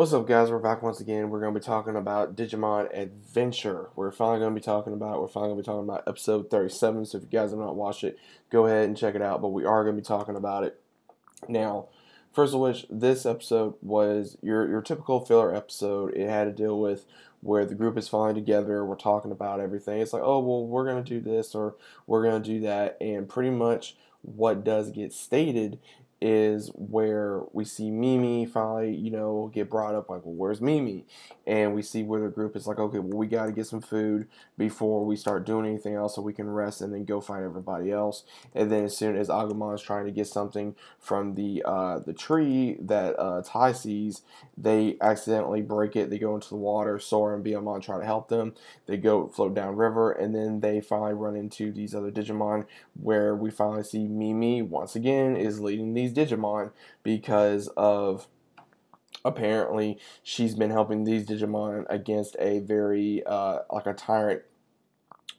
What's up, guys? We're back once again. We're going to be talking about Digimon Adventure. We're finally going to be talking about. We're finally going to be talking about episode 37. So if you guys have not watched it, go ahead and check it out. But we are going to be talking about it now. First of which, this episode was your your typical filler episode. It had to deal with where the group is finally together. We're talking about everything. It's like, oh well, we're going to do this or we're going to do that, and pretty much what does get stated is where we see Mimi finally, you know, get brought up like, well, where's Mimi? And we see where the group is like, okay, well, we got to get some food before we start doing anything else so we can rest and then go find everybody else. And then as soon as Agumon's trying to get something from the uh, the tree that uh, Tai sees, they accidentally break it. They go into the water. Sora and Biyomon try to help them. They go float down river, and then they finally run into these other Digimon where we finally see Mimi once again is leading these these Digimon because of apparently she's been helping these Digimon against a very uh, like a tyrant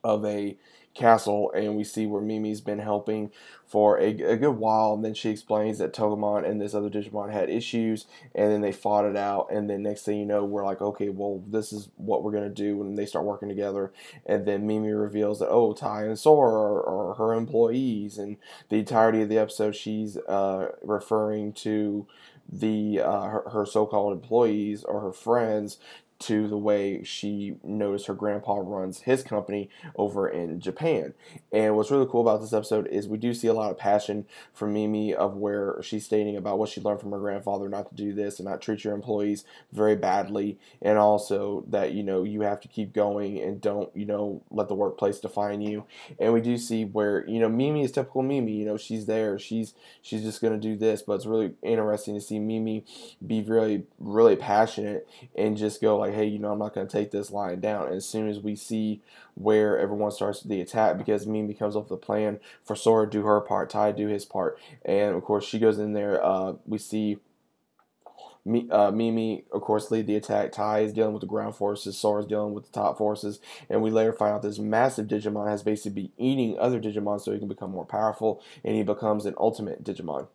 of a castle, and we see where Mimi's been helping for a, a, good while. And then she explains that Togemon and this other Digimon had issues, and then they fought it out. And then next thing you know, we're like, okay, well, this is what we're gonna do, and they start working together. And then Mimi reveals that oh, Tai and Sora are, are her employees, and the entirety of the episode, she's uh, referring to the uh, her, her so-called employees or her friends to the way she noticed her grandpa runs his company over in Japan. And what's really cool about this episode is we do see a lot of passion from Mimi of where she's stating about what she learned from her grandfather not to do this and not treat your employees very badly and also that you know you have to keep going and don't you know let the workplace define you. And we do see where you know Mimi is typical Mimi, you know she's there, she's she's just going to do this, but it's really interesting to see Mimi be really really passionate and just go like like, hey, you know, I'm not going to take this line down. And as soon as we see where everyone starts the attack, because Mimi comes up with a plan for Sora do her part, Tai do his part, and of course she goes in there. Uh, we see. Uh, Mimi, of course, lead the attack. Tai is dealing with the ground forces. Sora's dealing with the top forces. And we later find out this massive Digimon has basically been eating other Digimon so he can become more powerful. And he becomes an ultimate Digimon.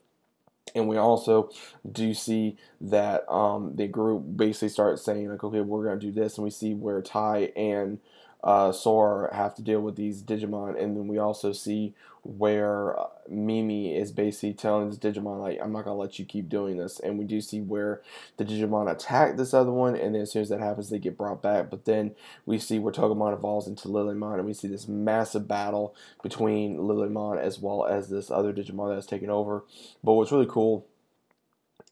And we also do see that um, the group basically starts saying, like, okay, we're to do this. And we see where Tai and uh, Sora have to deal with these Digimon, and then we also see where uh, Mimi is basically telling this Digimon like, "I'm not gonna let you keep doing this," and we do see where the Digimon attack this other one, and then as soon as that happens, they get brought back. But then we see where Togemon evolves into Lilymon, and we see this massive battle between Lilymon as well as this other Digimon that's taken over. But what's really cool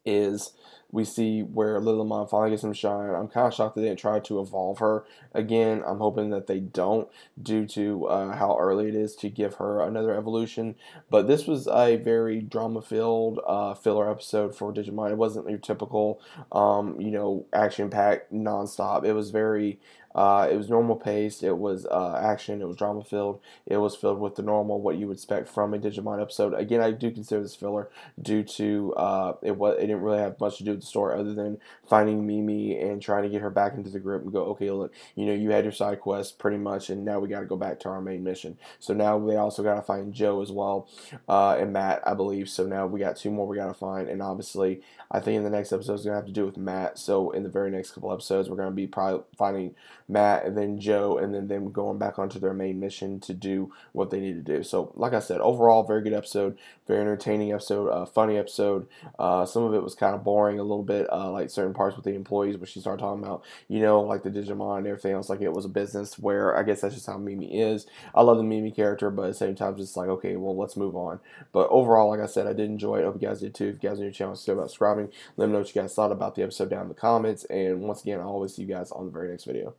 is we see where Lilymon finally gets some shine. I'm kind of shocked that they didn't try to evolve her again. I'm hoping that they don't due to uh, how early it is to give her another evolution. But this was a very drama-filled uh, filler episode for Digimon. It wasn't your typical, um, you know, action-packed nonstop. It was very uh, it was normal paced. It was uh, action. It was drama filled. It was filled with the normal what you would expect from a Digimon episode. Again, I do consider this filler due to uh, it was it didn't really have much to do with story other than finding Mimi and trying to get her back into the group and go, okay, look, you know, you had your side quest pretty much, and now we got to go back to our main mission. So now they also got to find Joe as well uh, and Matt, I believe. So now we got two more we got to find, and obviously, I think in the next episode is gonna have to do with Matt. So in the very next couple episodes, we're gonna be probably finding Matt and then Joe, and then them going back onto their main mission to do what they need to do. So, like I said, overall, very good episode, very entertaining episode, uh, funny episode. Uh, some of it was kind of boring little bit, uh, like certain parts with the employees, when she started talking about, you know, like the Digimon and everything else, like it was a business. Where I guess that's just how Mimi is. I love the Mimi character, but at the same time, just like okay, well, let's move on. But overall, like I said, I did enjoy it. Hope you guys did too. If you guys are new to channel, still about subscribing. Let me know what you guys thought about the episode down in the comments. And once again, I'll always see you guys on the very next video.